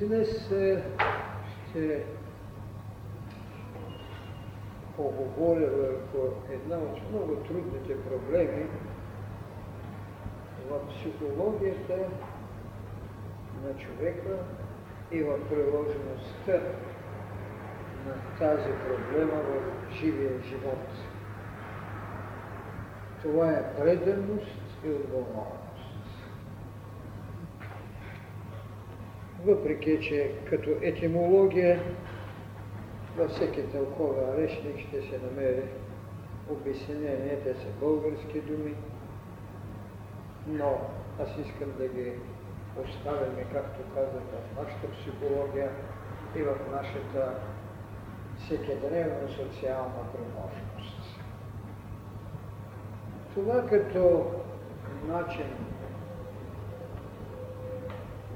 Днес е, ще поговоря върху една от много трудните проблеми в психологията на човека и в приложеността на тази проблема в живия живот. Това е преданост и отговорност. Въпреки, че като етимология във всеки тълковен речник ще се намери обяснение, те са български думи, но аз искам да ги оставяме, както казах, в нашата психология и в нашата всекидневна социална приможност. Това като начин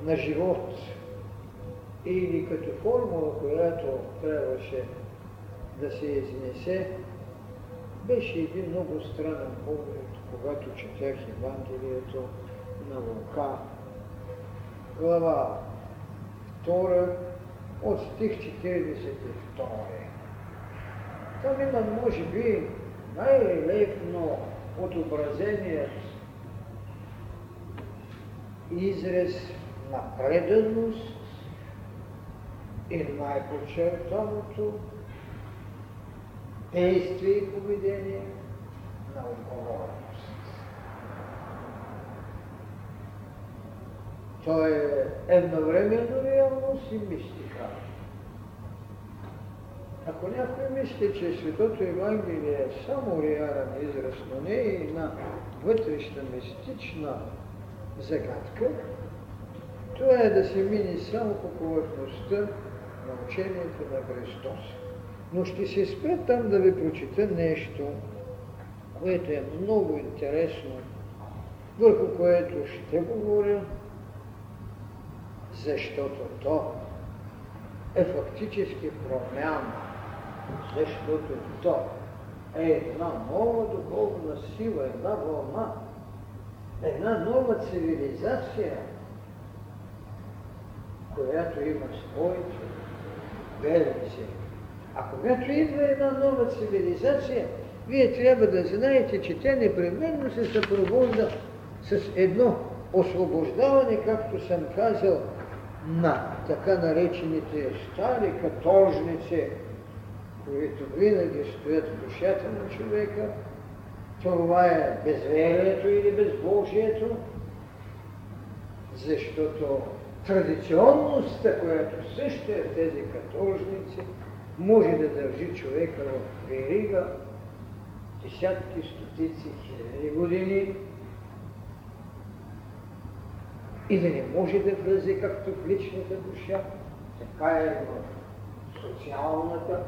на живот или като формула, която трябваше да се изнесе, беше един много странен поглед, когато четях Евангелието на Лука, глава 2, от стих 42. Там има, може би, най-релефно отобразеният израз на преданост и най-подчертаното действие и поведение на отговорност. То е едновременно реалност и мистика. Ако някой мисли, че Светото Евангелие е само реален израз, но не е една вътрешна мистична загадка, това е да се мине само по повърхността на учението на Христос. Но ще се спре там да ви прочита нещо, което е много интересно, върху което ще говоря, защото то е фактически промяна, защото то е една нова духовна сила, една вълна, една нова цивилизация, която има своите белези. А когато идва една нова цивилизация, вие трябва да знаете, че тя непременно се съпровожда с едно освобождаване, както съм казал, на така наречените стари каторжници, които винаги стоят в душата на човека. Това е безверието или безбожието, защото традиционността, която също е в тези каторжници, може да държи човека в верига десятки, стотици, хиляди години. И да не може да влезе както в личната душа, така е в социалната,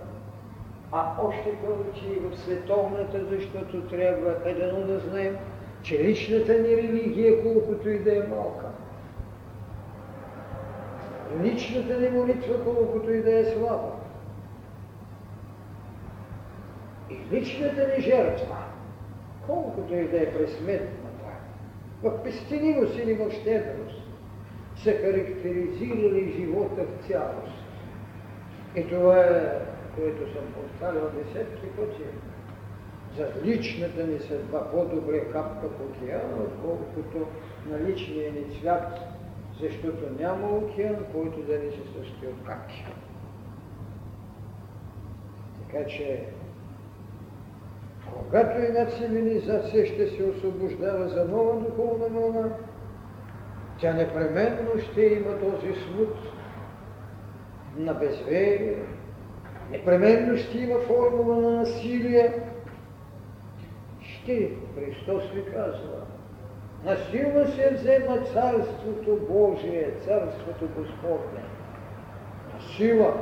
а още повече и в световната, защото трябва едно да знаем, че личната ни религия, колкото и да е малка, личната ни молитва, колкото и да е слаба, и личната ни жертва, колкото и да е пресметната, в пестеливост или в щедрост, са характеризирали живота в цялост. И това е, което съм повтарял десетки пъти, за личната ни съдба по-добре капка в океана, отколкото на личния ни цвят, защото няма океан, който да не се състои от капки. Така че когато една цивилизация ще се освобождава за нова духовна вълна, тя непременно ще има този смут на безверие, непременно ще има формула на насилие. Ще, Христос ви казва, насилно се взема Царството Божие, Царството Господне. Насила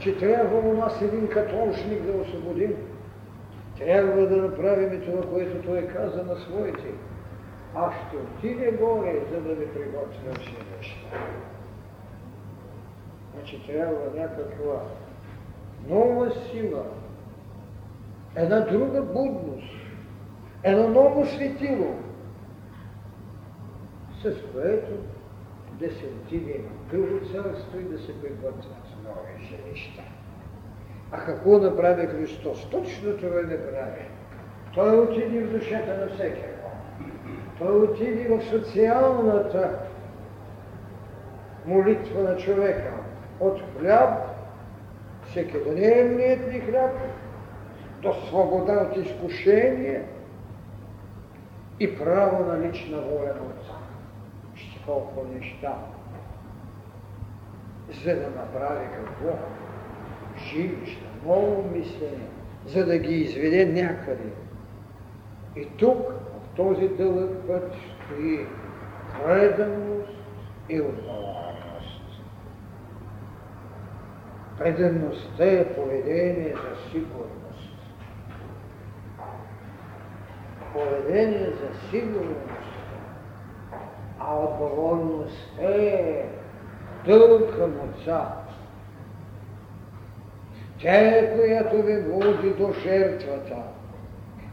че трябва у нас един католшник да освободим. Трябва да направим това, което той каза на своите. Аз ще отиде горе, за да ви приготвя все неща. Значи трябва някаква нова сила, една друга будност, едно ново светило, с което да се отиде в друго царство и да се приготвят нови жилища. А какво направи Христос? Точно това направи. Той отиде в душата на всеки. Той отиде в социалната молитва на човека. От хляб, всеки дневният ни хляб, до свобода от изкушение и право на лична воля на Отца. Ще колко неща, за да направи какво? Жилища, ново мислене, за да ги изведе някъде. И тук, в този дълъг път, стои преданост и отговорност. Предаността е поведение за сигурност. Поведение за сигурност. А отговорност е дълг към Отца. Тя която ви води до жертвата.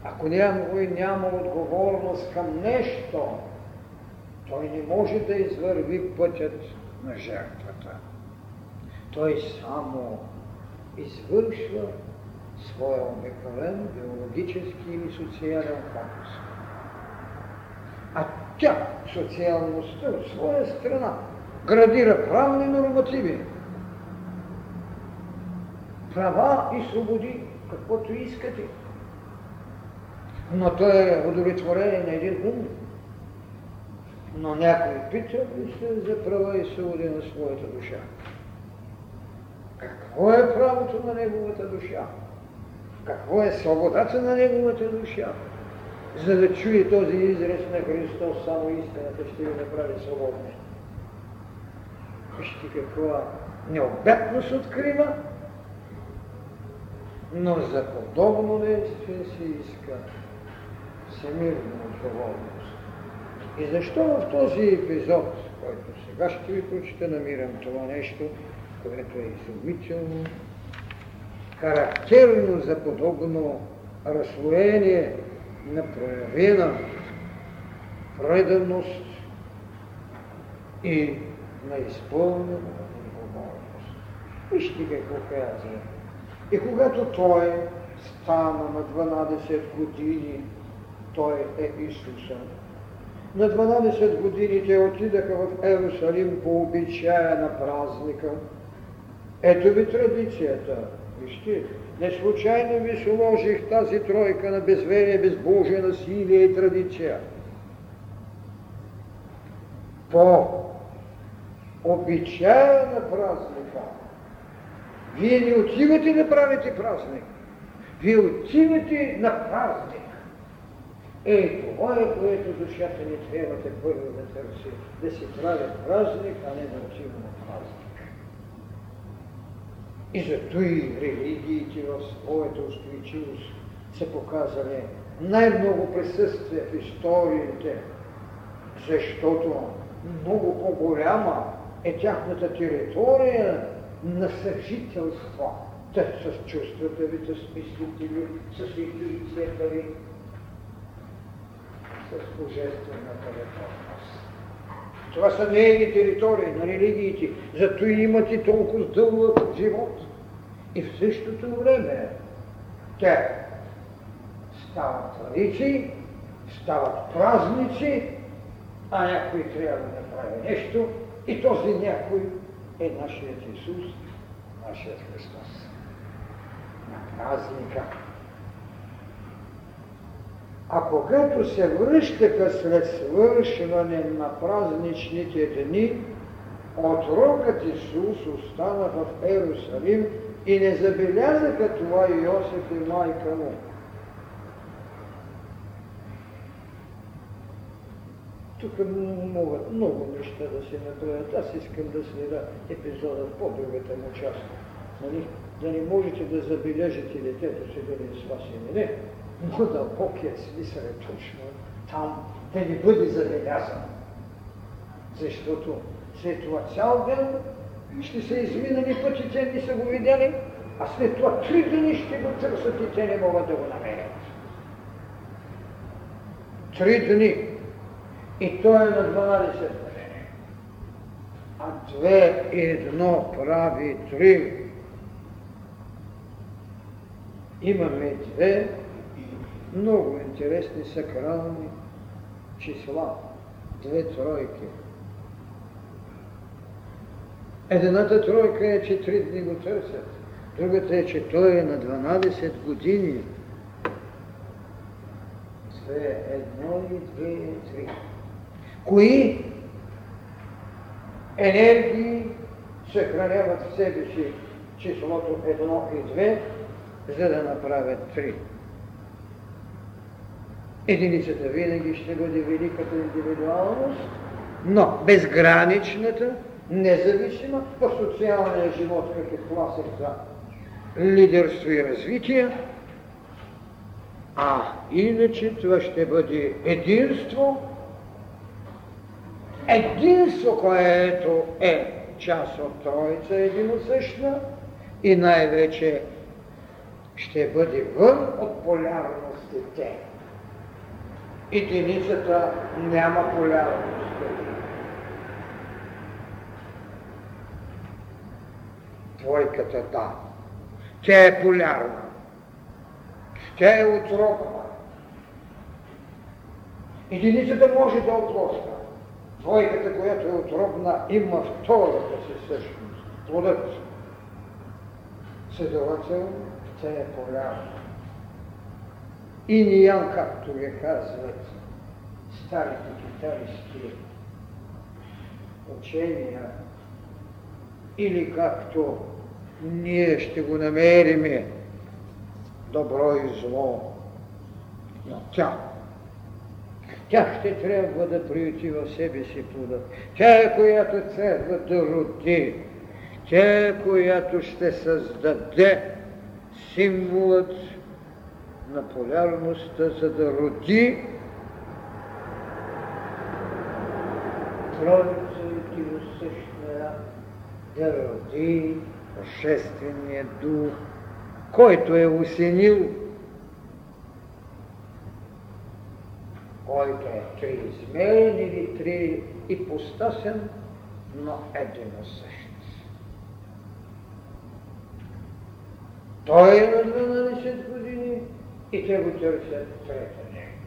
Ако някой няма отговорност към нещо, той не може да извърви пътят на жертвата. Той само извършва своя обикновен биологически или социален фокус. А тя, социалността, от своя страна, градира правни нормативи, права и свободи, каквото искате. Но то е удовлетворение на един ум. Но някой пита ли се за права и свободи на своята душа? Какво е правото на неговата душа? Какво е свободата на неговата душа? За да чуе този израз на Христос, само истината ще ви направи свободни. Вижте каква необятност открива, но за подобно действие се иска всемирна отговорност. И защо в този епизод, който сега ще ви прочета, намирам това нещо, което е изумително, характерно за подобно разслоение на проявена преданост и на изпълнена отговорност. Вижте какво казва. И когато той стана на 12 години, той е Исуса. На 12 години те отидаха в Ерусалим по обичая на празника. Ето ви традицията. Вижте, не случайно ви сложих тази тройка на безверие, безбожие, насилие и традиция. По обичая на празника. Вие не отивате да правите празник. Вие отивате на празник. Е, това е, което душата ни трябва да първо да търси. Да си прави празник, а не да отива на празник. И зато и религиите в своята устойчивост са показали най-много присъствие в историите, защото много по-голяма е тяхната територия на съжителство. Те с чувствата ви, с мислите ви, с интуицията ви, с божествената ветърност. Това са нейни територии на религиите, зато имат и толкова дълъг живот. И в същото време те стават традиции, стават празници, а някой трябва да прави нещо и този някой е нашият Исус, нашият Христос. На празника а когато се връщаха след свършване на празничните дни, отрокът Исус остана в Ерусалим и не забелязаха това Йосиф и майка му. Тук могат много неща да се направят. Аз искам да следа епизода в по-другата му част. Нали? Да не можете да забележите детето си дали с вас или не но дълбокият смисъл е точно там да не бъде забелязан. Защото след това цял ден ще са изминали пъти, те не са го видели, а след това три дни ще го търсят и те не могат да го намерят. Три дни. И той е на 12 години. а две едно прави три. Имаме две много интересни сакрални числа. Две тройки. Едната тройка е, че три дни го търсят. Другата е, че той е на 12 години. Две, едно и две, три. Кои енергии съхраняват в себе си числото едно и две, за да направят три. Единицата винаги ще бъде великата индивидуалност, но безграничната, независима в социалния живот, как е класък за лидерство и развитие, а иначе това ще бъде единство, единство, което е част от Троица единосъщна и най-вече ще бъде вън от полярностите. Единицата няма полярност. Двойката да. Тя е полярна. Тя е отробна. Единицата може да отроства. Двойката, която е отробна, има втората си същност. Плодът. Следователно, тя е полярна. И Ниян, както я казват старите китайски учения, или както ние ще го намериме добро и зло. Но тя, тя ще трябва да приюти в себе си плодът. Тя е, която трябва да роди. Тя е, която ще създаде символът на полярността, за да роди Троица и същия, да роди Божествения дух, който е осенил, който е триизмерен или три ипостасен, но единосъщ. Той е на 12 години и те го търсят трета него.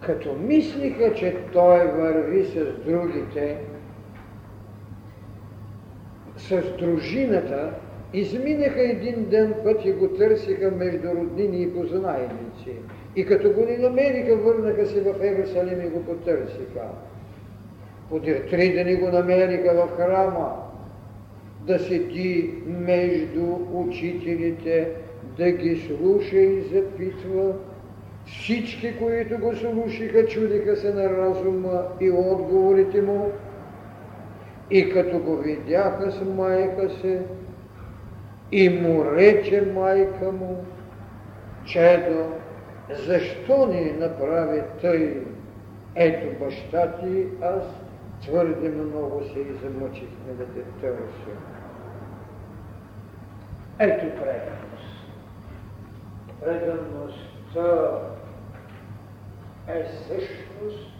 Като мислиха, че той върви с другите, с дружината, изминаха един ден път и го търсиха между роднини и познайници. И като го не намериха, върнаха се в Ерусалим и го потърсиха. Подир три дни го намериха в храма, да седи между учителите, да ги слуша и запитва. Всички, които го слушаха, чудиха се на разума и отговорите му. И като го видяха с майка се, и му рече майка му, чедо, защо ни направи тъй? Ето баща ти, аз твърде много се измъчихме да те търсим. Ето преданост. Предаността е същност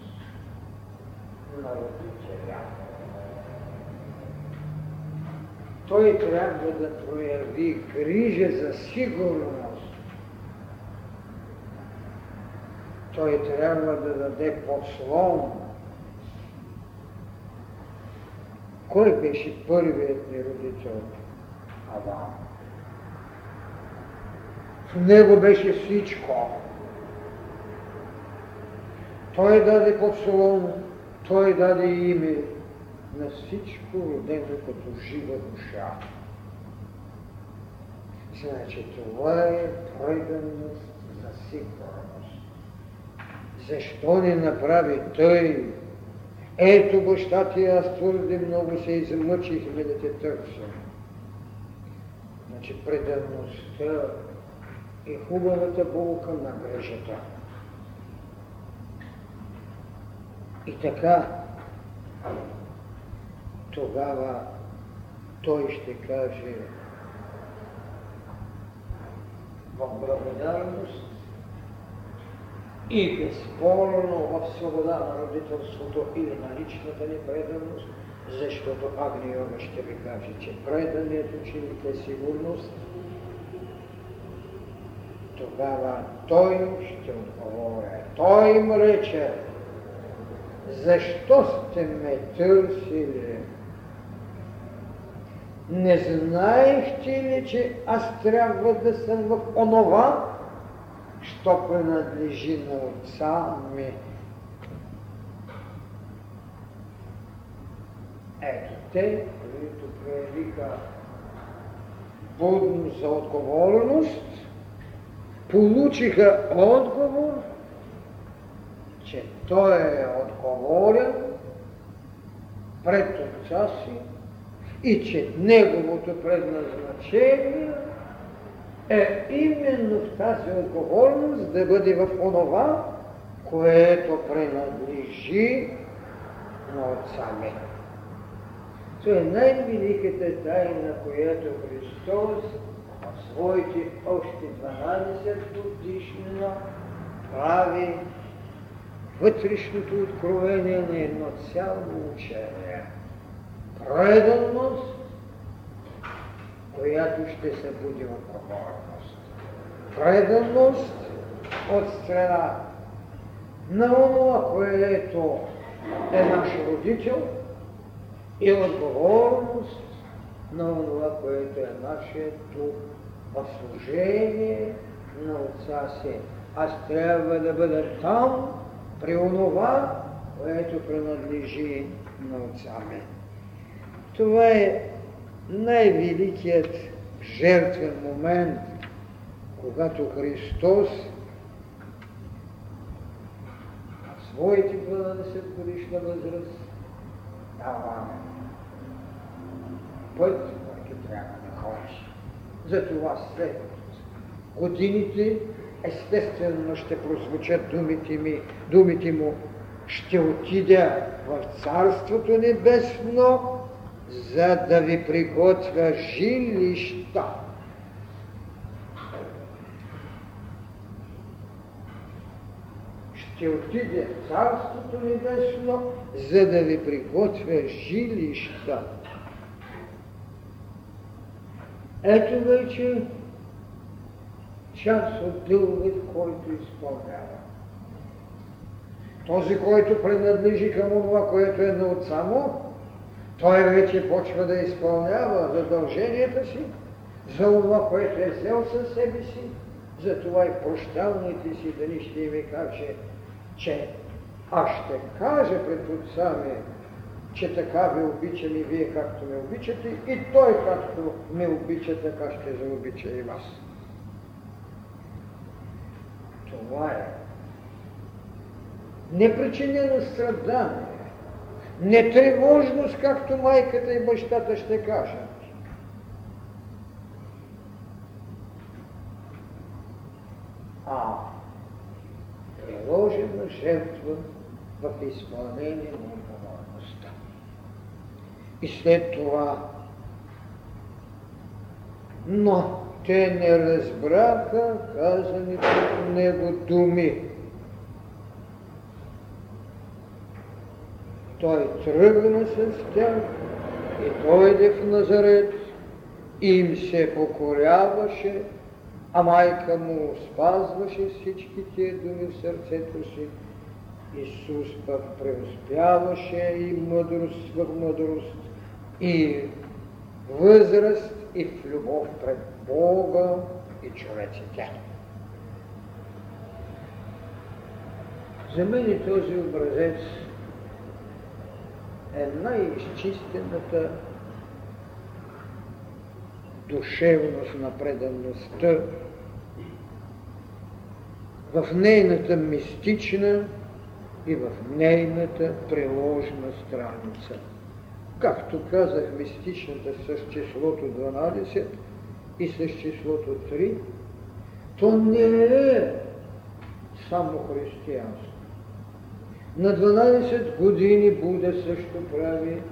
на родителя. Той трябва да прояви грижа за сигурност. Той трябва да даде подслон. Кой беше първият ми родител? Адам. В него беше всичко. Той даде подслон, той даде име на всичко родено като жива душа. Значи това е преданост за сигурност. Защо не направи той? Ето баща ти, аз твърде много се измъчихме да те търсим. Значи предаността е хубавата болка на грежата. И така, тогава той ще каже в благодарност и безспорно в свобода на родителството или на личната ни преданост, защото Агниова ще ви каже, че преданият ученик е сигурност, тогава той ще отговори. Той им рече, защо сте ме търсили? Не знаехте ли, че аз трябва да съм в онова, що принадлежи на отца ми? Ето те, които проявиха будност за отговорност, получиха отговор, че той е отговорен пред отца си и че неговото предназначение е именно в тази отговорност да бъде в онова, което принадлежи на отца ми. Това е най-великата тайна, която Христос своите още 12 годишнина прави вътрешното откровение на едно цяло учение. Преданност, която ще се буди отговорност. Преданност от страна на това, което е наш родител и отговорност на това, което е нашето в служение на Отца си. Аз трябва да бъда там, при онова, което принадлежи на Отца ми. Това е най-великият жертвен момент, когато Христос в своите 12 годишна възраст дава път, който трябва да ходиш. Затова след годините естествено ще прозвучат думите, ми, думите му, ще отидя в Царството Небесно, за да ви приготвя жилища. Ще отиде в Царството Небесно, за да ви приготвя жилища. Ето вече част от дългът, който изпълнява. Този, който принадлежи към това, което е на отца му, той вече почва да изпълнява задълженията си за това, което е взел със себе си, затова и прощалните си дани ще ми каже, че аз ще кажа пред отца ми, че така ви обичам и вие както ме обичате, и той както ме обича, така ще заобича и вас. Това е непричинено страдание, нетревожност, както майката и бащата ще кажат. А приложена жертва в изпълнение на. И след това, но те не разбраха казаните от него думи. Той тръгна с тях и дойде в Назарет им се покоряваше, а майка му спазваше всички тия думи в сърцето си. Исус пък преуспяваше и мъдрост в мъдрост, и възраст, и в любов пред Бога и човеците. За мен е този образец е най-изчистената душевност на предаността в нейната мистична и в нейната приложна страница. Както казах, мистичната с числото 12 и с числото 3, то не е само християнство. На 12 години Буда също прави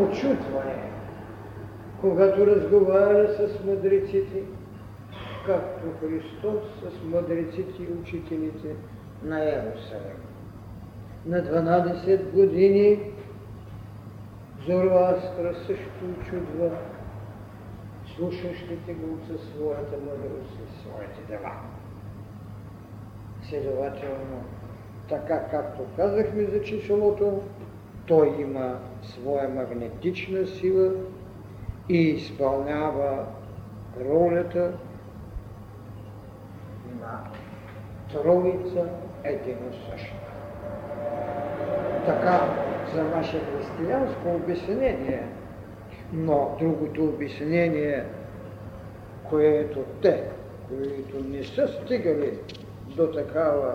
очутване, когато разговаря с мъдреците, както Христос с мъдреците и учителите на Ерусалим. На 12 години Зороастра също очудва слушащите го със своята мъдрост и своите дела. Следователно, така както казахме за числото, той има своя магнетична сила и изпълнява ролята на Троица едино също. Така за наше християнско обяснение, но другото обяснение, което те, които не са стигали до такава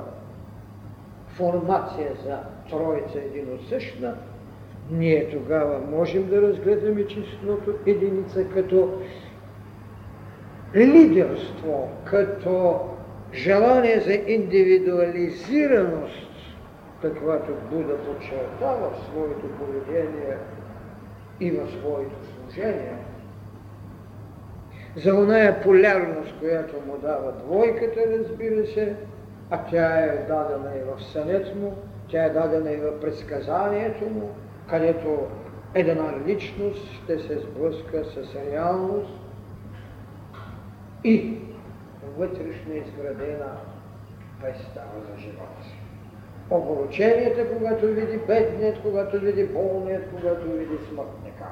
формация за Троица единосъщна, ние тогава можем да разгледаме числото единица като лидерство, като желание за индивидуализираност, каквато Буда подчертава в своето поведение и в своето служение, за оная полярност, която му дава двойката, разбира се, а тя е дадена и в сънец му, тя е дадена и в предсказанието му, където една личност ще се сблъска с реалност и вътрешно изградена представа за живота си. Огорченията, когато види бедният, когато види болният, когато види смъртника.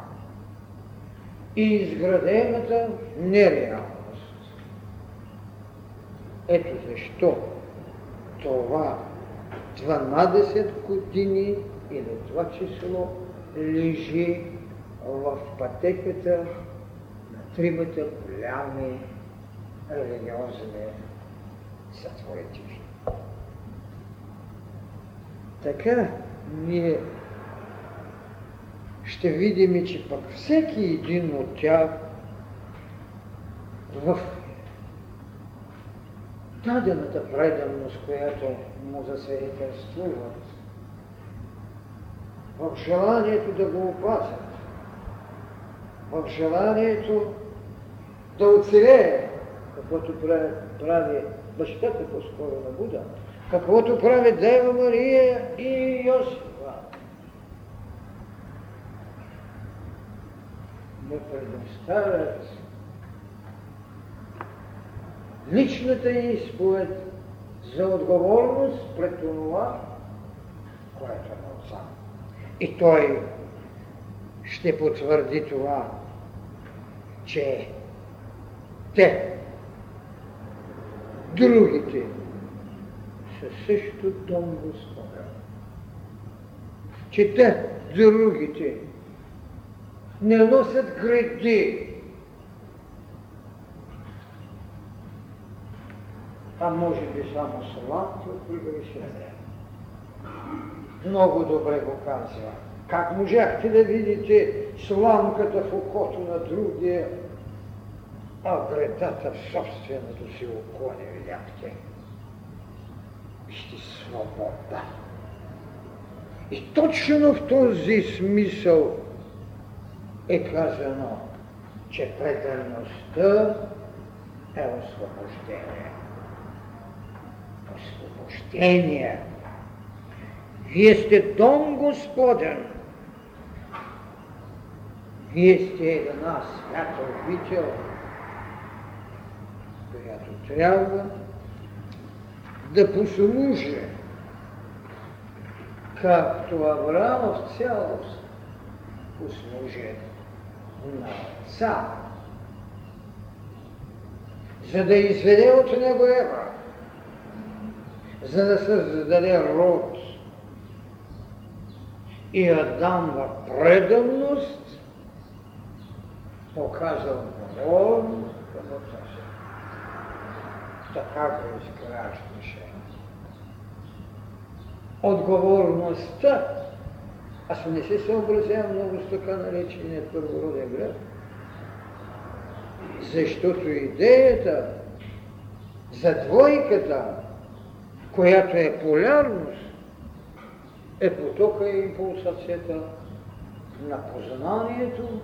И изградената нереалност. Ето защо това 12 години и на това число лежи в пътеката на тримата голями религиозни сътворители. Така ние ще видим, че пък всеки един от тях в дадената преданност, която му засвидетелствуват, в желанието да го опазят, в желанието да оцелее, каквото прави бащата по-скоро на Буда, каквото прави Дева Мария и Йосифа. Му предоставят личната изповед за отговорност пред това, което е на отца. И той ще потвърди това, че те, другите, са също дом Господа. Че те, другите, не носят греди, а може би само сладко прегрешение. Много добре го казва. Как можахте да видите сламката в окото на другия, а вредата в собственото си око не видяхте? Вижте свобода. И точно в този смисъл е казано, че преданността е освобождение освобождение. Вие сте дом Господен. Вие сте една свята обител, която трябва да послужи както Авраам в цялост послужи на отца, за да изведе от него Ева за да създаде род. И Адам в преданност показал отговорност към отца. Така го изграждаше. Отговорността, аз не се съобразявам много с така наречения първороден град, защото идеята за двойката която е полярност, е потока и импулсацията на познанието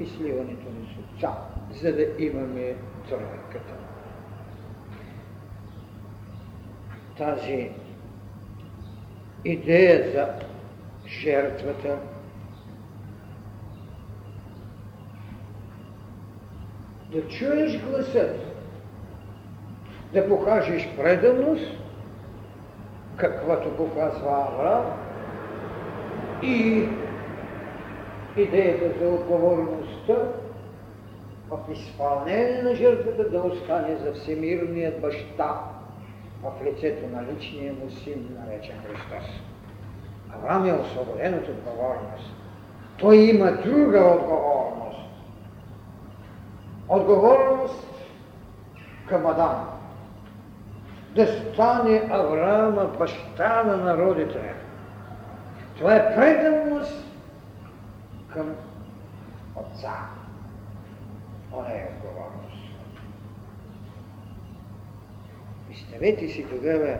и сливането ни с за да имаме тройката. Тази идея за жертвата. Да чуеш гласът, да покажеш преданост, каквато показва Авраам, и идеята за отговорността в изпълнение на жертвата да остане за всемирният баща в лицето на личния му син, наречен Христос. Авраам е освободен от отговорност. Той има друга отговорност. Отговорност към Адам. Да стане Авраама баща на народите. Това е преданност към Отца. Това е отговорност. Представете си тогава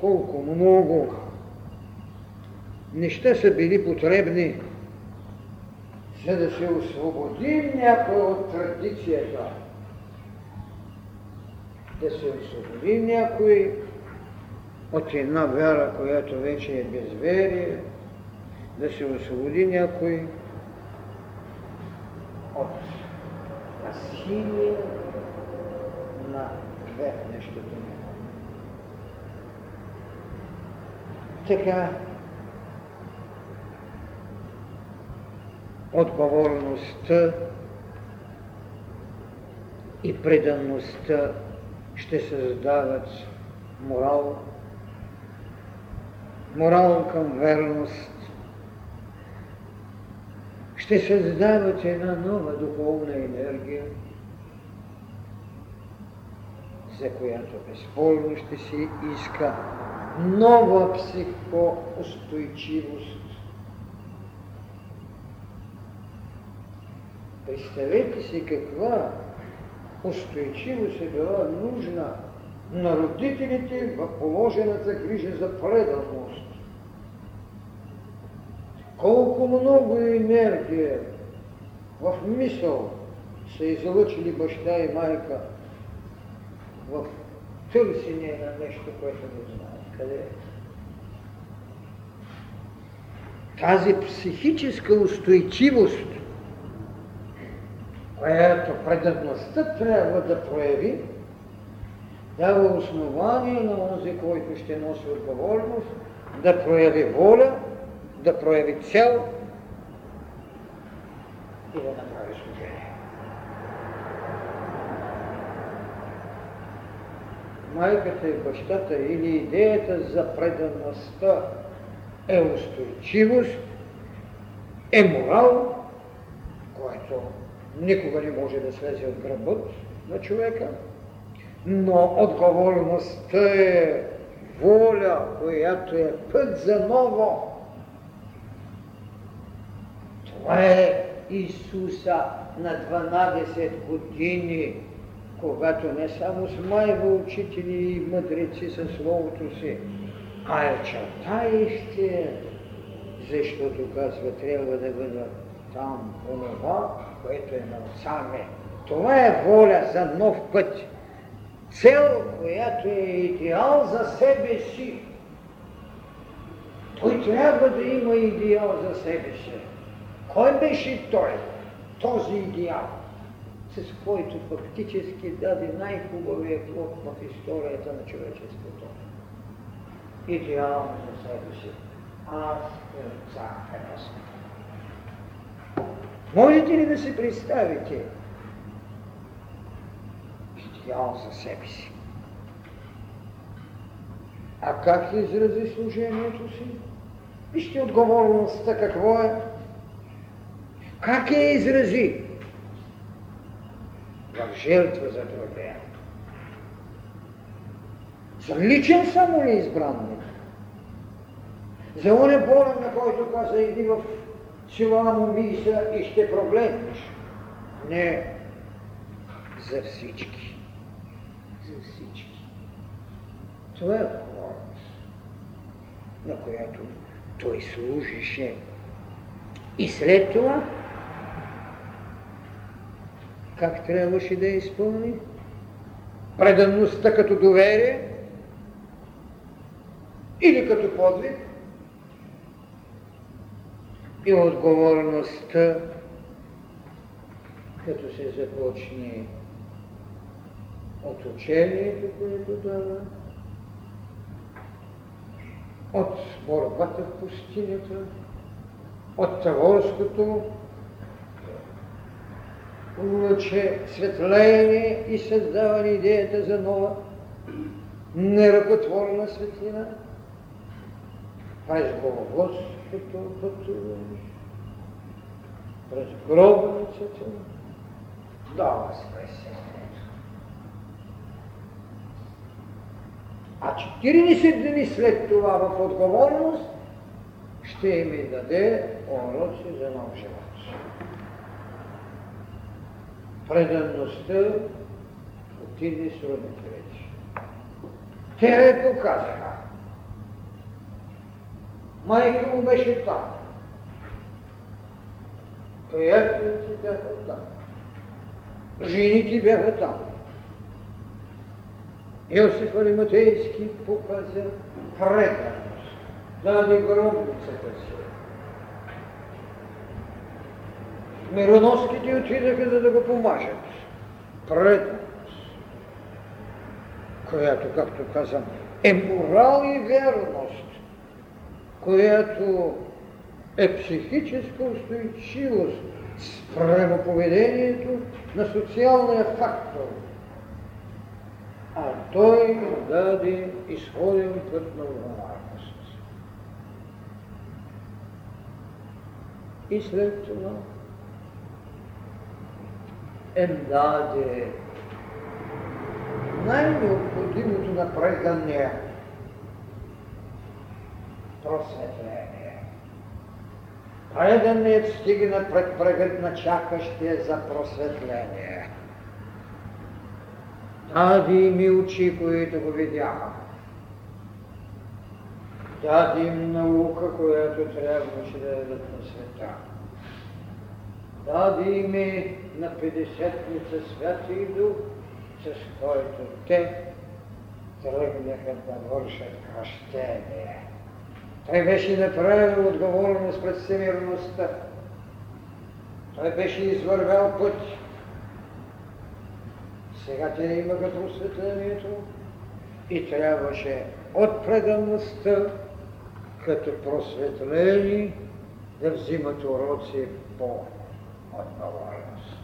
колко много неща са били потребни, за да се освободи някой от традицията, да се освободи някой от една вяра, която вече е безверие, да се освободи някой от насилие на нещото ми. Така, отговорността и преданността ще създават морал, морал към верност, ще създават една нова духовна енергия, за която безспорно ще се иска нова психоустойчивост. Представете си каква устойчивост е била нужна на родителите в положената грижа за преданост. Колко много енергия в мисъл са излъчили баща и майка в търсене на нещо, което не знаят къде е. Тази психическа устойчивост, която предадността трябва да прояви, дава основание на онзи, който ще носи отговорност, да прояви воля, да прояви цел и да направи служение. Майката и бащата или идеята за предаността е устойчивост, е морал, който никога не може да слезе от гръбът на човека, но отговорността е воля, която е път за ново. Това е Исуса на 12 години, когато не само смайва учители и мъдреци със Словото си, а е чертаещия, защото казва, трябва да бъда там онова, което е на отца Това е воля за нов път. Цел, която е идеал за себе си. Той трябва да има идеал за себе си. Кой беше той, този идеал, с който фактически даде най-хубавия плод в историята на човечеството? Идеал за себе си. Аз е цар Можете ли да си представите идеал за себе си? А как изрази служението си? Вижте отговорността какво е. Как я изрази? В жертва за другия. За личен само ли избранник? За оне болен, на който каза, иди в сила му миса и ще проблемиш. Не, за всички. За всички. Това е отговорност, на която той служише. И след това как трябваше да изпълни? Преданността като доверие или като подвиг и отговорността като се започне от учението, което дава, от борбата в пустинята, от таворското лъче светление и създаване идеята за нова неръкотворна светлина, през Голготското пътуване, през гробницата, до възкресението. А 40 дни след това в отговорност ще им даде уроци за нов живот. Преданността отиде с родните вече. Те я показаха. Майка му беше там. Приятелите бяха там. Жените бяха там. Йосиф Алиматейски показа преданост, даде гробницата си. Мироноските отидаха за да го помажат. Преданост, която, както казвам, е морал и верност, която е психическа устойчивост спрямо поведението на социалния фактор. А той даде изходен път на нормалност. И след това им даде най-необходимото на предания просветление. Преданият стигна пред прегът на чакащия за просветление. Даде им очи, които го видяха. Даде им наука, която трябваше да дадат на света. Даде им на Петдесетница Святи Дух, с който те тръгнаха да вършат кръщение. Той беше направил отговорност пред всемирността. Той беше извървял път. Сега те имаха просветлението и трябваше от преданността като просветлени да взимат уроци по отговорност.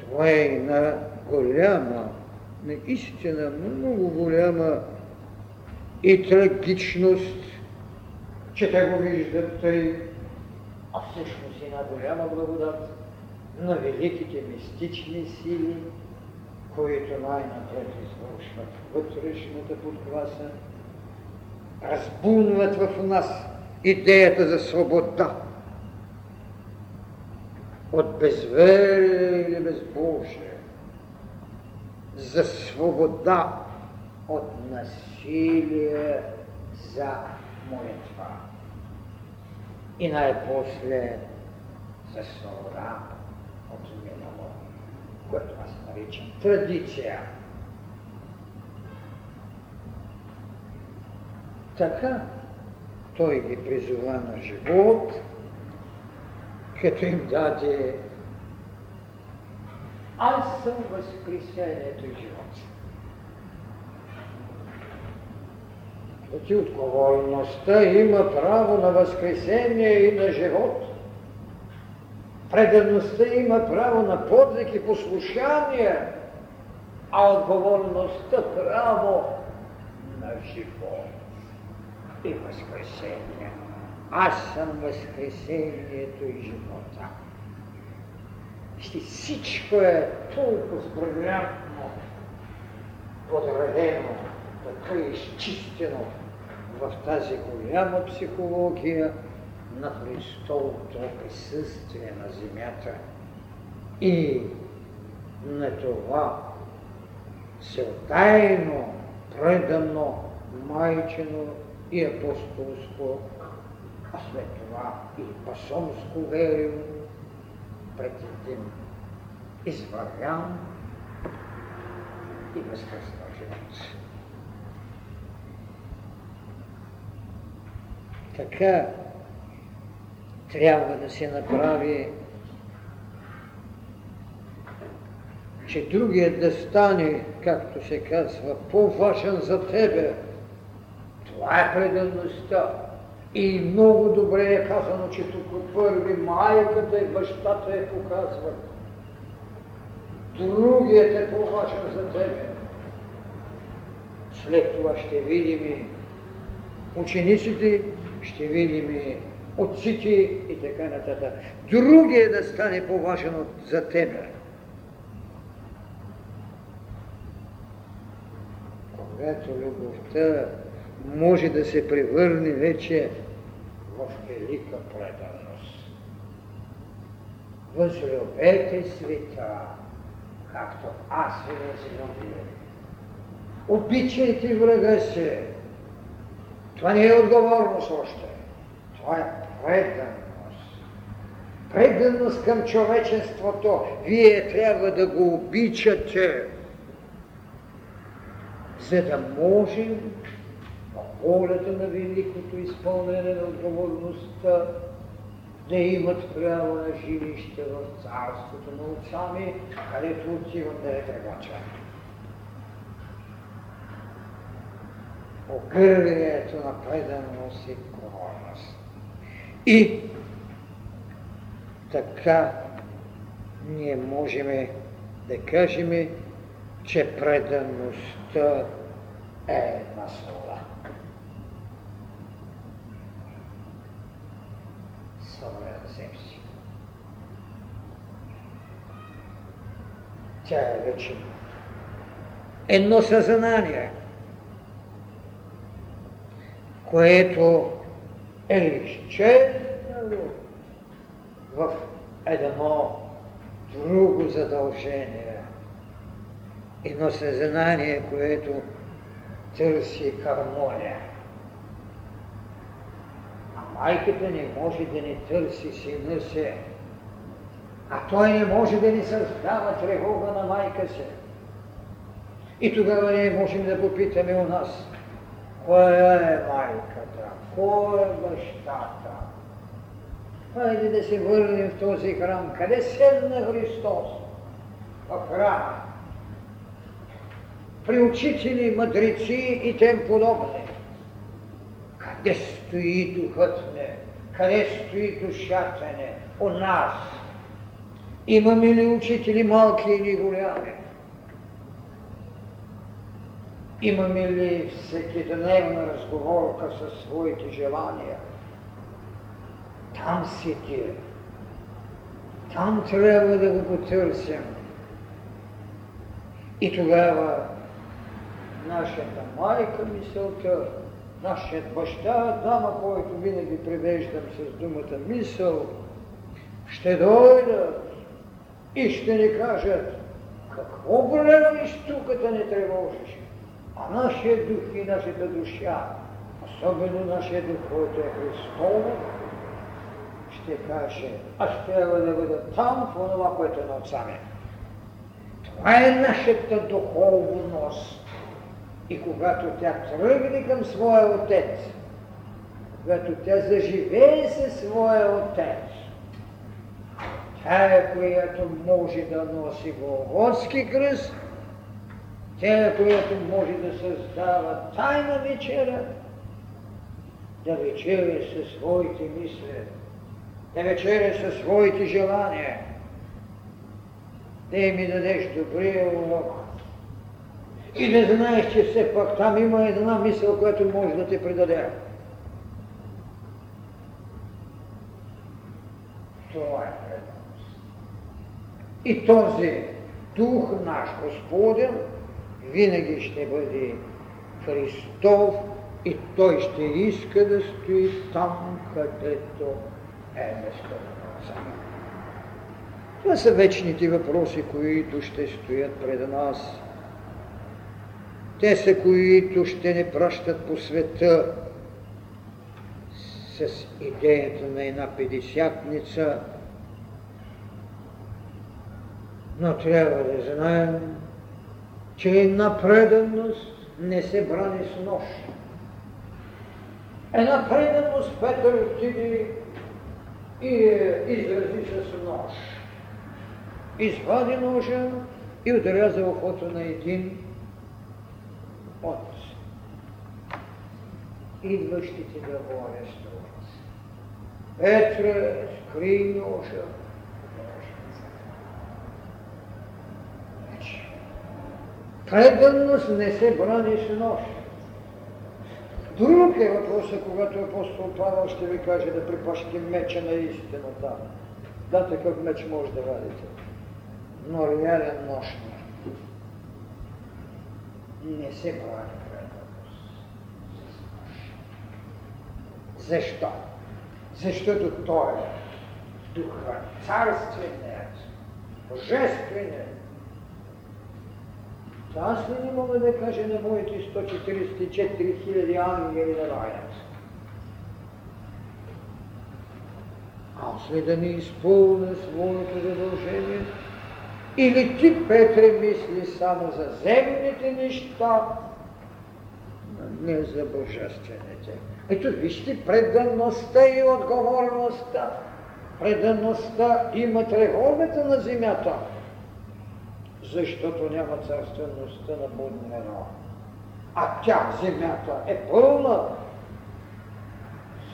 Това е на голяма наистина много голяма и трагичност, че те го виждат тъй, а всъщност една голяма благодат на великите мистични сили, които най-напред извършват вътрешната подгласа, разбунват в нас идеята за свобода от безверие или безбожие за свобода от насилие за молитва. И най-после за свобода от минало, което аз наричам традиция. Така той ги призова на живот, като им даде аз съм възкресението и живот. Значи отговорността има право на възкресение и на живот. Преданността има право на подвиг и послушание, а отговорността право на живот и възкресение. Аз съм възкресението и живота. Вижте, всичко е толкова брилянтно подредено, така изчистено в тази голяма психология на Христовото присъствие на земята и на това всеотайно, предано, майчено и апостолско а след това и пасонско верил пред един извървян и възкръснал живот. Така трябва да се направи, че другият да стане, както се казва, по-важен за тебе. Това е преданността. И много добре е казано, че тук първи майката и бащата е показват. Другият е по-важен за тебе. След това ще видим учениците, ще видим отците и така нататък. Другият да стане по-важен за тебе. Когато любовта може да се превърне вече в велика преданост. Възлюбете света, както аз ви възлюбих. Обичайте врага си. Това не е отговорност още. Това е преданост. Преданост към човечеството. Вие трябва да го обичате, за да можем волята на великото изпълнение на отговорността, да имат право на жилище в царството на отцами, където отиват да е тревача. Огърлието на преданост и горност. И така ние можем да кажем, че предаността е една свобода. Тя е вече едно съзнание, което е изчезнало в едно друго задължение. Едно съзнание, което търси хармония. А майката не може да не търси сина си, а той не може да ни създава тревога на майка си. И тогава ние можем да попитаме у нас, коя е майката, кой е бащата. Хайде да се върнем в този храм. Къде седна Христос? В храма. При учители, мъдреци и тем подобни. Къде стои духът не? Къде стои душата не? У нас. Имаме ли учители малки или голями? Имаме ли всекидневна разговорка със своите желания? Там седи. Там трябва да го потърсим. И тогава нашата майка мисълта, нашият баща, дама, който винаги превеждам с думата мисъл, ще дойдат и ще ни кажат, какво гледаш тук да не тревожиш? А нашия дух и нашата душа, особено нашия дух, който е Христов, ще каже, аз трябва да бъда там в това, което е на отца ми. Това е нашата духовност. И когато тя тръгне към своя отец, когато тя заживее със своя отец, тая, която може да носи Голготски кръст, тя, която може да създава тайна вечера, да вечеря със своите мисли, да вечеря със своите желания, да ми дадеш добрия урок. И да знаеш, че все пак там има една мисъл, която може да те предаде. Това е и този Дух наш Господен винаги ще бъде Христов и Той ще иска да стои там, където е место на Това са вечните въпроси, които ще стоят пред нас. Те са, които ще не пращат по света с идеята на една педесятница, но трябва да знаем, че една преданост не се брани с нож. Една преданост Петър отиде и изрази с нож. Извади ножа и отряза ухото на един от идващите да го арестуват. Петре, скри ножа. Преданност не се брани с нож. Друг е въпросът, когато апостол Павел ще ви каже да припашете меча на истината. Да, такъв меч може да вадите. Но реален нож не. Не се брани преданост. Защо? Защото той е духа царственият, божественият, аз ли не мога да кажа на моите 144 хиляди ангели да раят? Аз ли да не изпълня своето задължение? Или ти, Петре, мисли само за земните неща, не за божествените. Ето вижте преданността и отговорността. Преданността има тревогата на земята защото няма царствеността на Буднено. А тя, земята, е пълна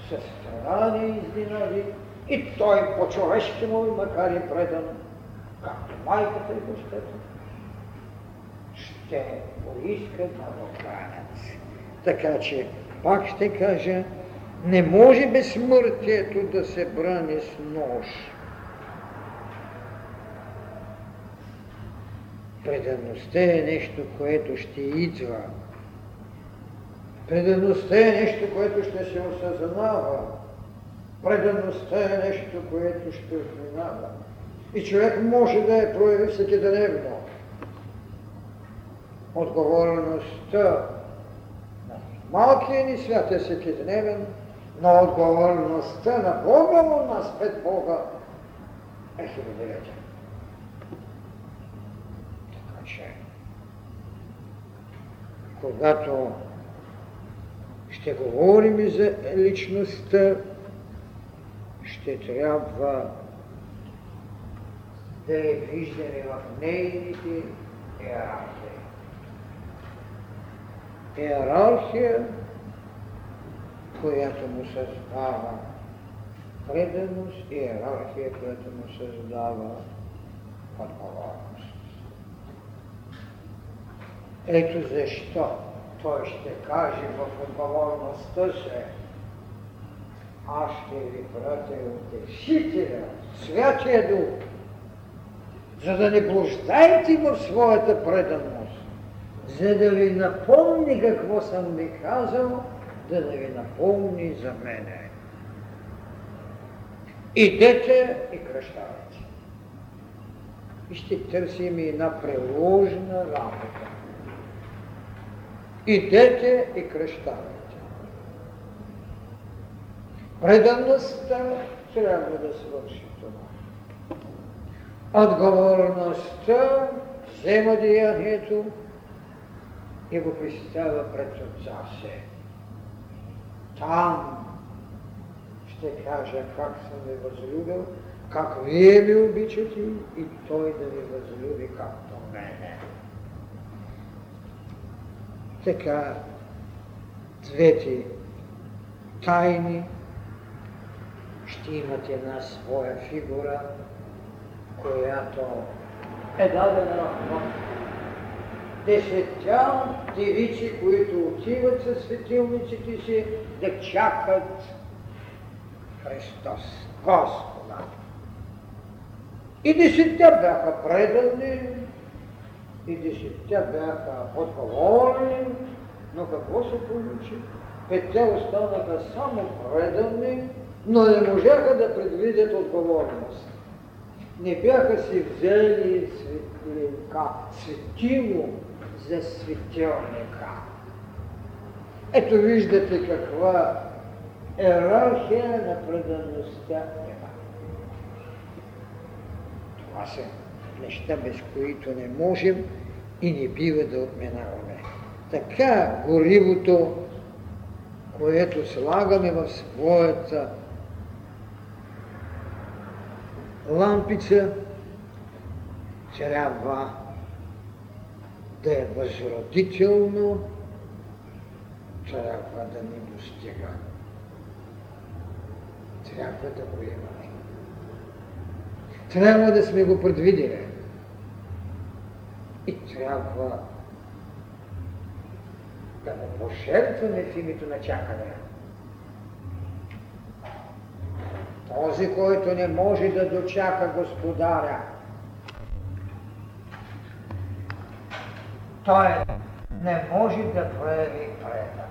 с страдания и изненади, и той по-човешки му, макар и предан, както майката и бащата, ще поискат да го хранят. Така че, пак ще кажа, не може безсмъртието да се брани с нож. Предаността е нещо, което ще идва. Предаността е нещо, което ще се осъзнава. Предаността е нещо, което ще отминава. И човек може да я прояви всеки дневно. Отговорността на малкия ни свят е всеки дневен, но отговорността на Бога у нас пред Бога е хилядолетен. Когато ще говорим за личността, ще трябва да я виждаме в нейните иерархии. Иерархия, която му създава преданост, иерархия, която му създава отговорност. Ето защо той ще каже в отговорността се, аз ще ви пратя утешителя, Святия Дух, за да не блуждайте в своята преданост, за да ви напомни какво съм ви казал, да да ви напомни за мене. Идете и кръщавайте. И ще търсим една преложна работа. Идете и кръщавайте. Преданността трябва да свърши това. Отговорността взема деянието и го представя пред отца се. Там ще кажа как съм ви възлюбил, как вие ми обичате и той да ви възлюби както мене. Така двете тайни ще имат една своя фигура, която е дадена в десетя девици, които отиват със светилниците си да чакат Христос, Господа. И десетя бяха предани, и десетте бяха отговорни, но какво се получи? Петте останаха само предани, но не можаха да предвидят отговорност. Не бяха си взели светлинка, светило за светилника. Ето виждате каква Ерархия на преданността няма. Това са неща, без които не можем и не бива да отминаваме. Така горивото, което слагаме в своята лампица, трябва да е възродително, трябва да ни достига. Трябва да го имаме. Трябва да сме го предвидели. И трябва да го пожертваме в името на чакане. Този, който не може да дочака Господаря, той не може да прояви преданост.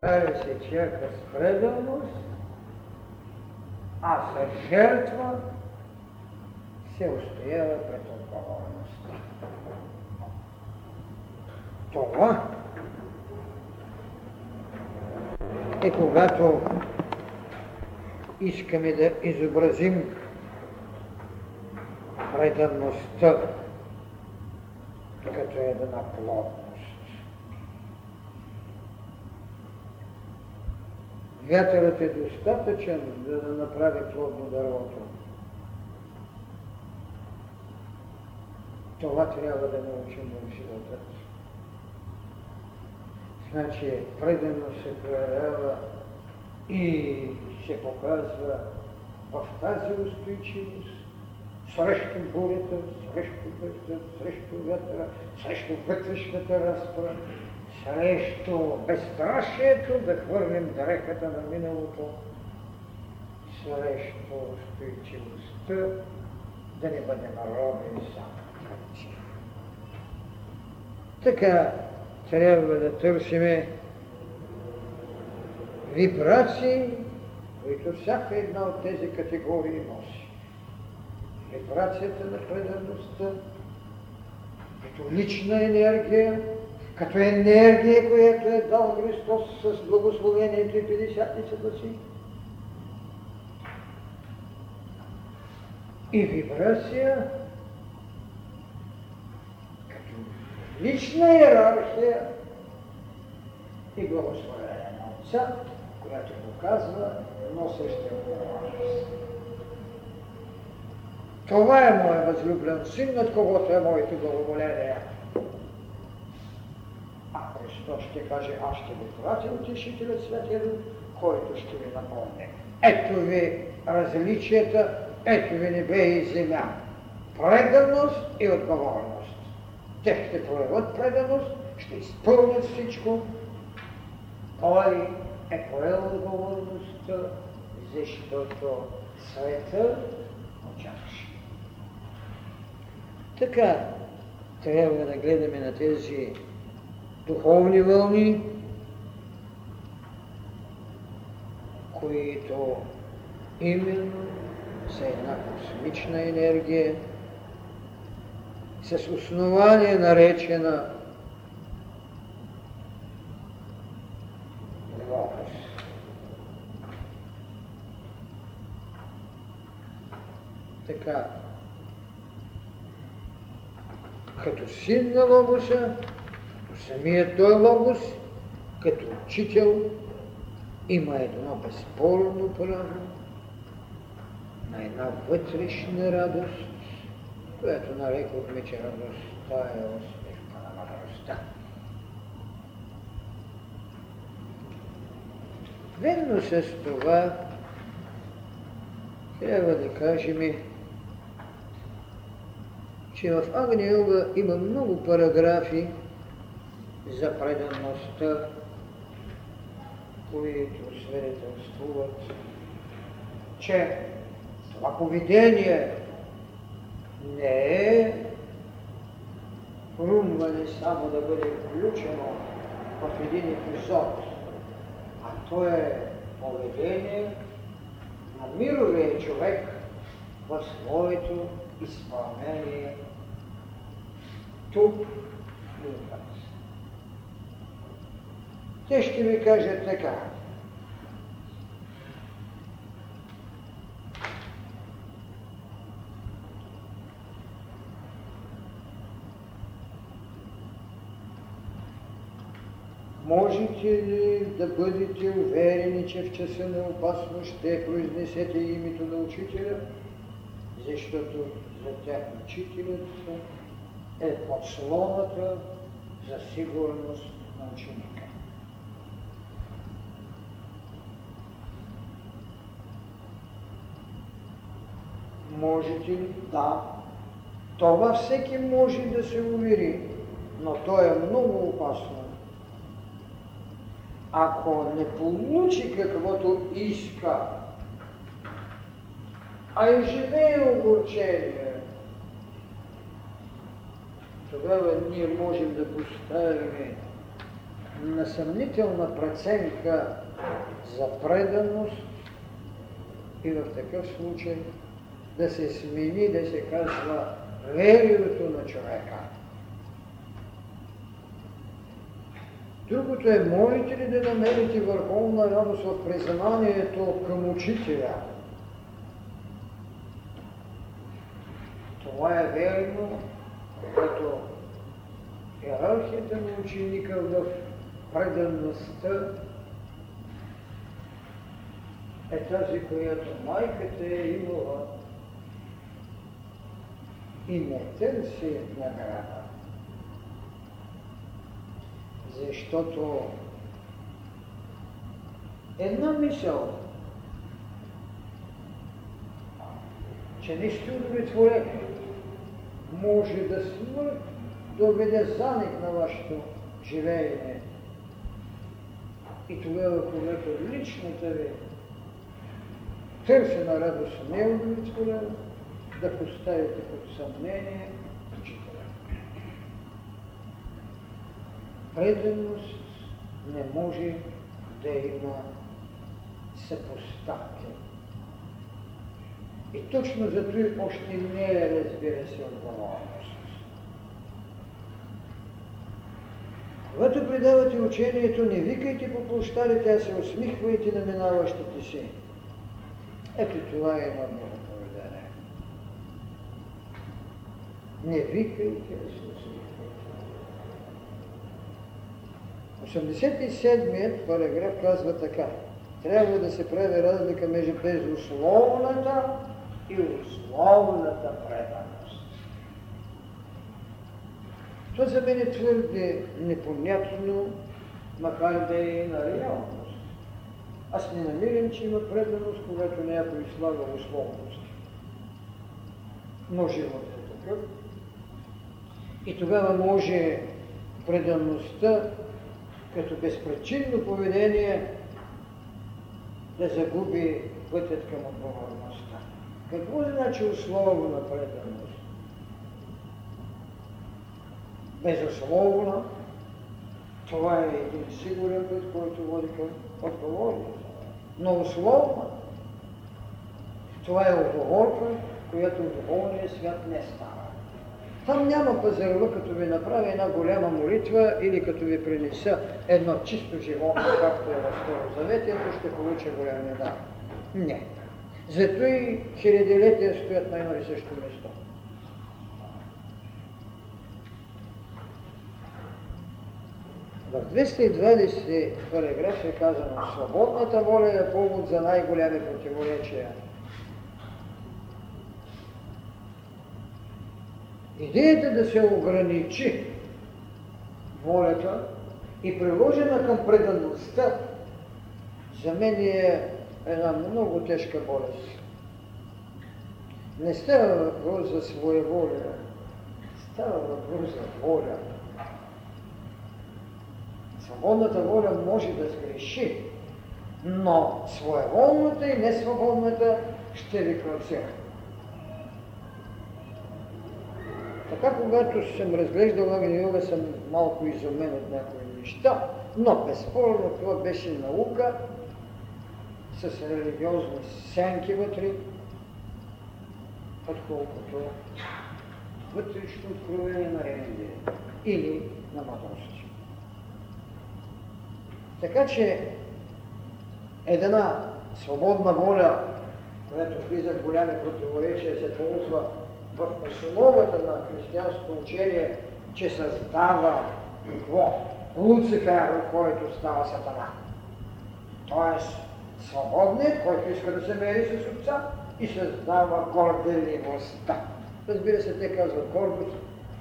Прави се чака с преданост, а с жертва се устоява пред отговорността. Това е когато искаме да изобразим преданността като една плотност. Вятърът е достатъчен, за да направи плодно дървото. Това трябва да научим в живота. Значи, преданост се проявява и се показва в тази устойчивост срещу бурята, срещу дъжда, срещу вятъра, срещу вътрешната разпора, срещу безстрашието да хвърлим дрехата на миналото, срещу устойчивостта да не бъдем роби само традиция. Така трябва да търсиме вибрации, които всяка една от тези категории носи. Вибрацията на предаността, като лична енергия, като енергия, която е дал Христос с благословението и пятдесятницата си. И вибрация, като лична иерархия и благословение на Отца, която показва носеща отговорност. Това е моят възлюблен син, над когото е моето благоволение. Христос ще каже, аз ще ви пратя утешителят Светия Дух, който ще ви напомне. Ето ви различията, ето ви небе и земя. Преданост и отговорност. Те ще проявят преданост, ще изпълнят всичко. Той е поел отговорността, защото света очакваше. Така трябва да гледаме на тези духовни вълни, които именно са една космична енергия, с основание наречена Логос. Така, като син на Логоса, самият той Логос, като учител, има едно безспорно право на една вътрешна радост, която нарекохме, че радостта е усмивка на мъдростта. Ведно с това трябва да кажем, че в Агния има много параграфи за преданността, които свидетелствуват, че това поведение не е хрумване само да бъде включено в един епизод, а то е поведение на мировия човек в своето изпълнение. Тук Те ще ми кажат така. Можете ли да бъдете уверени, че в часа на опасност ще произнесете името на учителя, защото за тях учителят е подслоната за сигурност на ученика. Можете ли? Да. Това всеки може да се увери, но то е много опасно. Ако не получи каквото иска, а и живее огорчение, тогава ние можем да поставим на съмнителна преценка за преданост и в такъв случай да се смени, да се казва верието на човека. Другото е, можете ли да намерите върховна радост в признанието към учителя? Това е верно, когато иерархията на ученика в преданността е тази, която майката е имала и не търси награда. Защото една мисъл, че не ще удовлетворение, може да смърт доведе заник на вашето живеене. И тогава, когато личната ви търсена радост не е удовлетворена, да поставите под съмнение учителя. Преданост не може да има съпоставки. И точно за това още не е, разбира се, отговорност. Когато предавате учението, не викайте по площадите, а се усмихвайте на минаващите си. Ето това е едно много поведение. Не викайте, а се усмихвайте. 87-ият параграф казва така. Трябва да се прави разлика между безусловната и условната преданост. Това за мен е твърде непонятно, макар да е на реалност. Аз не намирам, че има преданост, когато някой слага условност. Но живот е такъв. И тогава може предаността като безпричинно поведение да загуби пътят към отговорността. Какво значи условна преданост? Безусловно, това е един сигурен път, който води към отговорност. Но условно, това е отговорка, която в духовния свят не става. Там няма пазарло, като ви направи една голяма молитва или като ви принеса едно чисто животно, както е в Старозаветието, ще получа голям дар. Не. Зато и хилядилетия стоят на едно и също место. В 220 параграф е казано, свободната воля е повод за най-голями противоречия. Идеята да се ограничи волята и приложена към предаността, за мен е една много тежка болест. Не става въпрос за своеволия, става въпрос за воля. Свободната воля може да сгреши, но своеволната и несвободната ще ви класира. Така, когато съм разглеждал Агни Йога, съм малко изумен от някои неща, но безспорно това беше наука с религиозни сенки вътре, отколкото вътрешно откровение на религия. или на мъдрост. Така че една свободна воля, която влиза в голями противоречия, се ползва в основата на християнското учение, че създава какво? Луцифер, който става сатана. Тоест, свободният, който иска да се мери с отца и създава горделивостта. Разбира се, те казват гордост,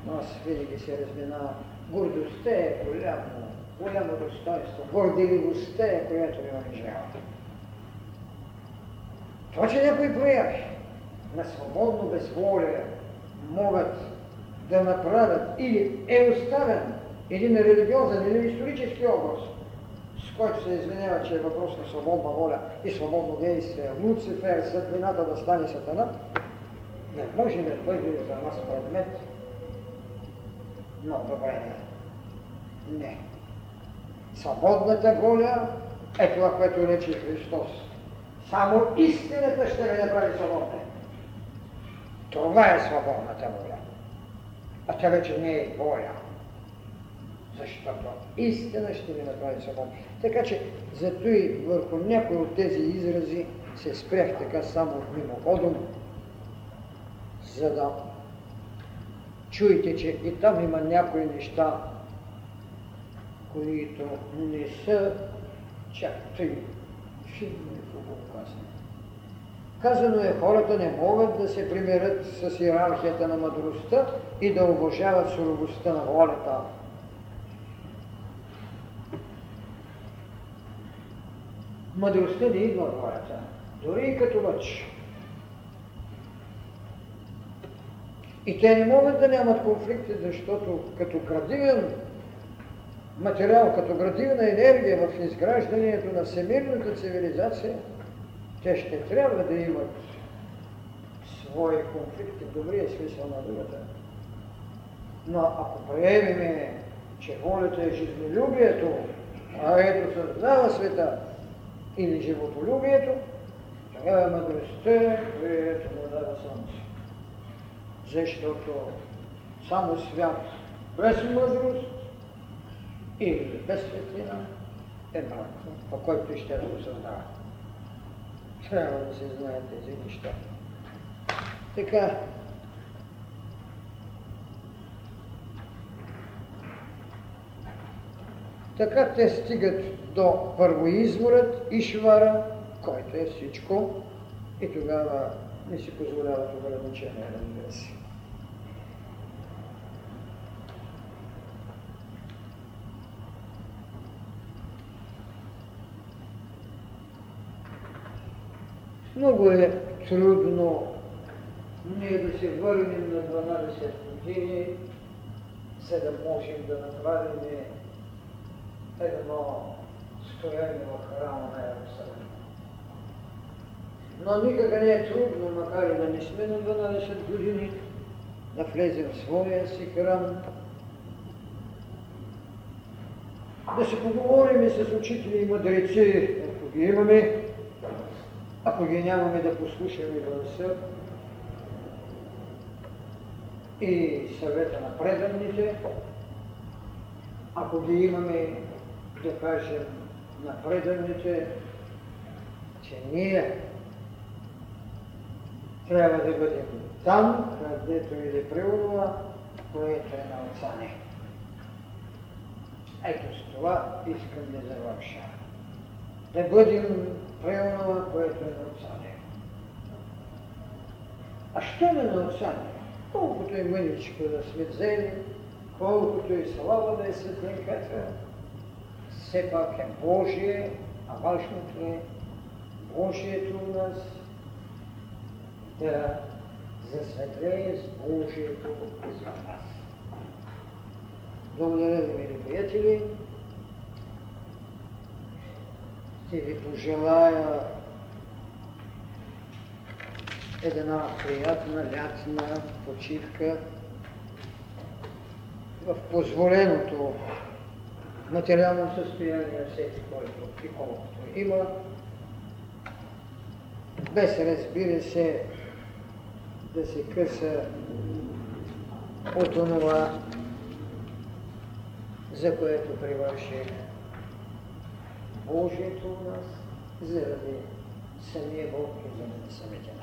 но аз винаги се разминавам. Гордостта е голямо, голямо достоинство. Горделивостта е, която ви унижава. Това, че някои прояви на свободно безволие могат да направят или е оставен един религиозен или исторически образ, с който се извинява, че е въпрос на свободна воля и свободно действие, Луцифер, светлината да стане сатана, не може да бъде за нас предмет но добре. Не. Свободната воля е това, което рече Христос. Само истината ще ме направи свободна. Това е свободната воля. А тя вече не е воля. Защото истина ще ми направи свободна. Така че, зато и върху някои от тези изрази се спрях така само мимоходом, за да чуете, че и там има някои неща, които не са чак тъй фигни в казано. Казано е, хората не могат да се примерят с иерархията на мъдростта и да уважават суровостта на волята. Мъдростта не идва от волята, дори и като лъч. И те не могат да нямат конфликти, защото като градивен материал, като градивна енергия в изграждането на всемирната цивилизация, те ще трябва да имат свои конфликти добрия смисъл на другата. Но ако приемеме, че волята е жизнелюбието, а ето създава света или животолюбието, тогава мъдростта, която му дава слънце защото само свят без мъдрост или без светлина е мрак, по който ще да го създава. Трябва да се знаят тези неща. Така, Така те стигат до първоизворът Ишвара, който е всичко, и тогава не си позволяват ограничения, разбира се. Много е трудно ние да се върнем на 12 години, за да можем да направим едно стояние в храма на Иерусалим. Но никога не е трудно, макар и да не сме на 12 години, да влезем в своя си храм, да се поговорим с учители и мъдреци, ако ги имаме, ако ги нямаме да послушаме гласа и съвета на преданните, ако ги имаме да кажем на преданните, че ние трябва да бъдем там, където иде преонова, което е на отца не. Ето с това искам да завърша. Да бъдем преонова, което е на отца не. А що е на отца не? Колкото и мъничко да сме взели, колкото и слава да е светлинката, все пак е Божие, а важното е Божието у нас, да засветлее с Божието за нас. Благодаря ви, мили приятели. Ще ви пожелая една приятна лятна почивка в позволеното материално състояние всеки, който и колкото има, без разбира се да се къса от онова, за което привърши Божието у нас, заради самия Бог и заради самите.